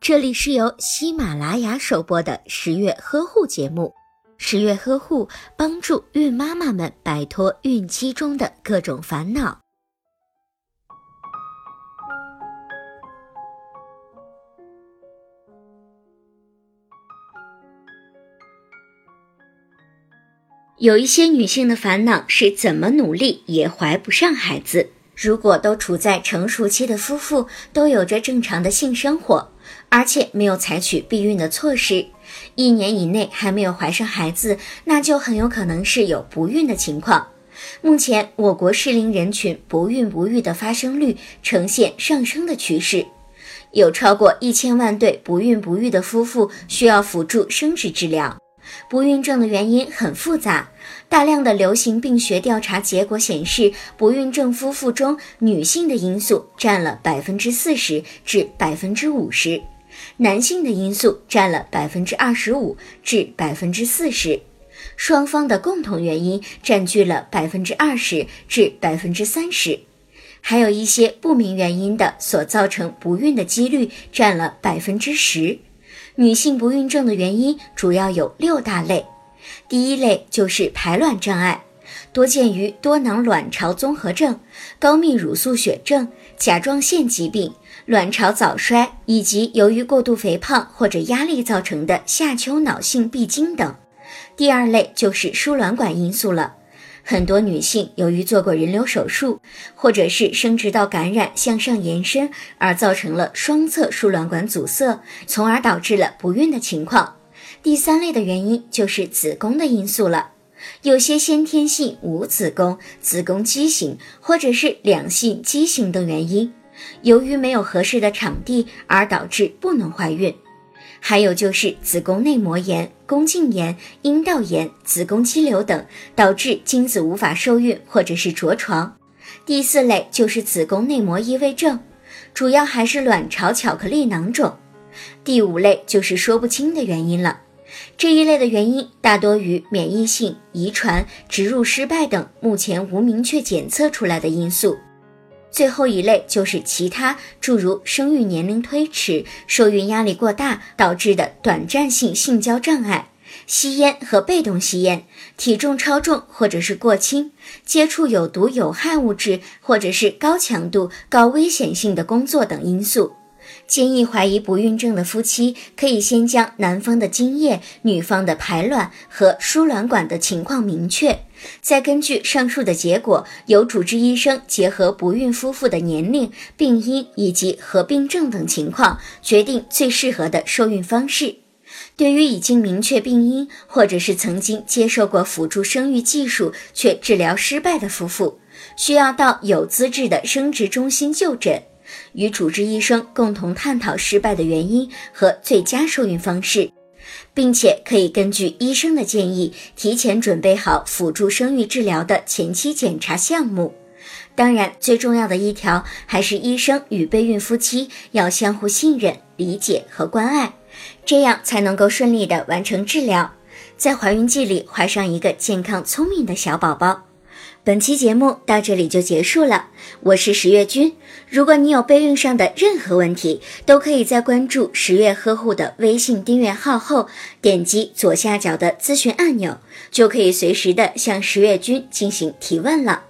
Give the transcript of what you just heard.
这里是由喜马拉雅首播的十月呵护节目。十月呵护帮助孕妈妈们摆脱孕期中的各种烦恼。有一些女性的烦恼是怎么努力也怀不上孩子。如果都处在成熟期的夫妇都有着正常的性生活，而且没有采取避孕的措施，一年以内还没有怀上孩子，那就很有可能是有不孕的情况。目前，我国适龄人群不孕不育的发生率呈现上升的趋势，有超过一千万对不孕不育的夫妇需要辅助生殖治疗。不孕症的原因很复杂，大量的流行病学调查结果显示，不孕症夫妇中女性的因素占了百分之四十至百分之五十，男性的因素占了百分之二十五至百分之四十，双方的共同原因占据了百分之二十至百分之三十，还有一些不明原因的所造成不孕的几率占了百分之十。女性不孕症的原因主要有六大类，第一类就是排卵障碍，多见于多囊卵巢综合症、高泌乳素血症、甲状腺疾病、卵巢早衰，以及由于过度肥胖或者压力造成的下丘脑性闭经等。第二类就是输卵管因素了。很多女性由于做过人流手术，或者是生殖道感染向上延伸，而造成了双侧输卵管阻塞，从而导致了不孕的情况。第三类的原因就是子宫的因素了，有些先天性无子宫、子宫畸形，或者是两性畸形等原因，由于没有合适的场地而导致不能怀孕。还有就是子宫内膜炎、宫颈炎、阴道炎、子宫肌瘤等，导致精子无法受孕或者是着床。第四类就是子宫内膜异位症，主要还是卵巢巧克力囊肿。第五类就是说不清的原因了，这一类的原因大多与免疫性、遗传、植入失败等目前无明确检测出来的因素。最后一类就是其他，诸如生育年龄推迟、受孕压力过大导致的短暂性性交障碍、吸烟和被动吸烟、体重超重或者是过轻、接触有毒有害物质或者是高强度高危险性的工作等因素。建议怀疑不孕症的夫妻，可以先将男方的精液、女方的排卵和输卵管的情况明确，再根据上述的结果，由主治医生结合不孕夫妇的年龄、病因以及合并症等情况，决定最适合的受孕方式。对于已经明确病因，或者是曾经接受过辅助生育技术却治疗失败的夫妇，需要到有资质的生殖中心就诊。与主治医生共同探讨失败的原因和最佳受孕方式，并且可以根据医生的建议提前准备好辅助生育治疗的前期检查项目。当然，最重要的一条还是医生与备孕夫妻要相互信任、理解和关爱，这样才能够顺利的完成治疗，在怀孕季里怀上一个健康聪明的小宝宝。本期节目到这里就结束了，我是十月君。如果你有备孕上的任何问题，都可以在关注十月呵护的微信订阅号后，点击左下角的咨询按钮，就可以随时的向十月君进行提问了。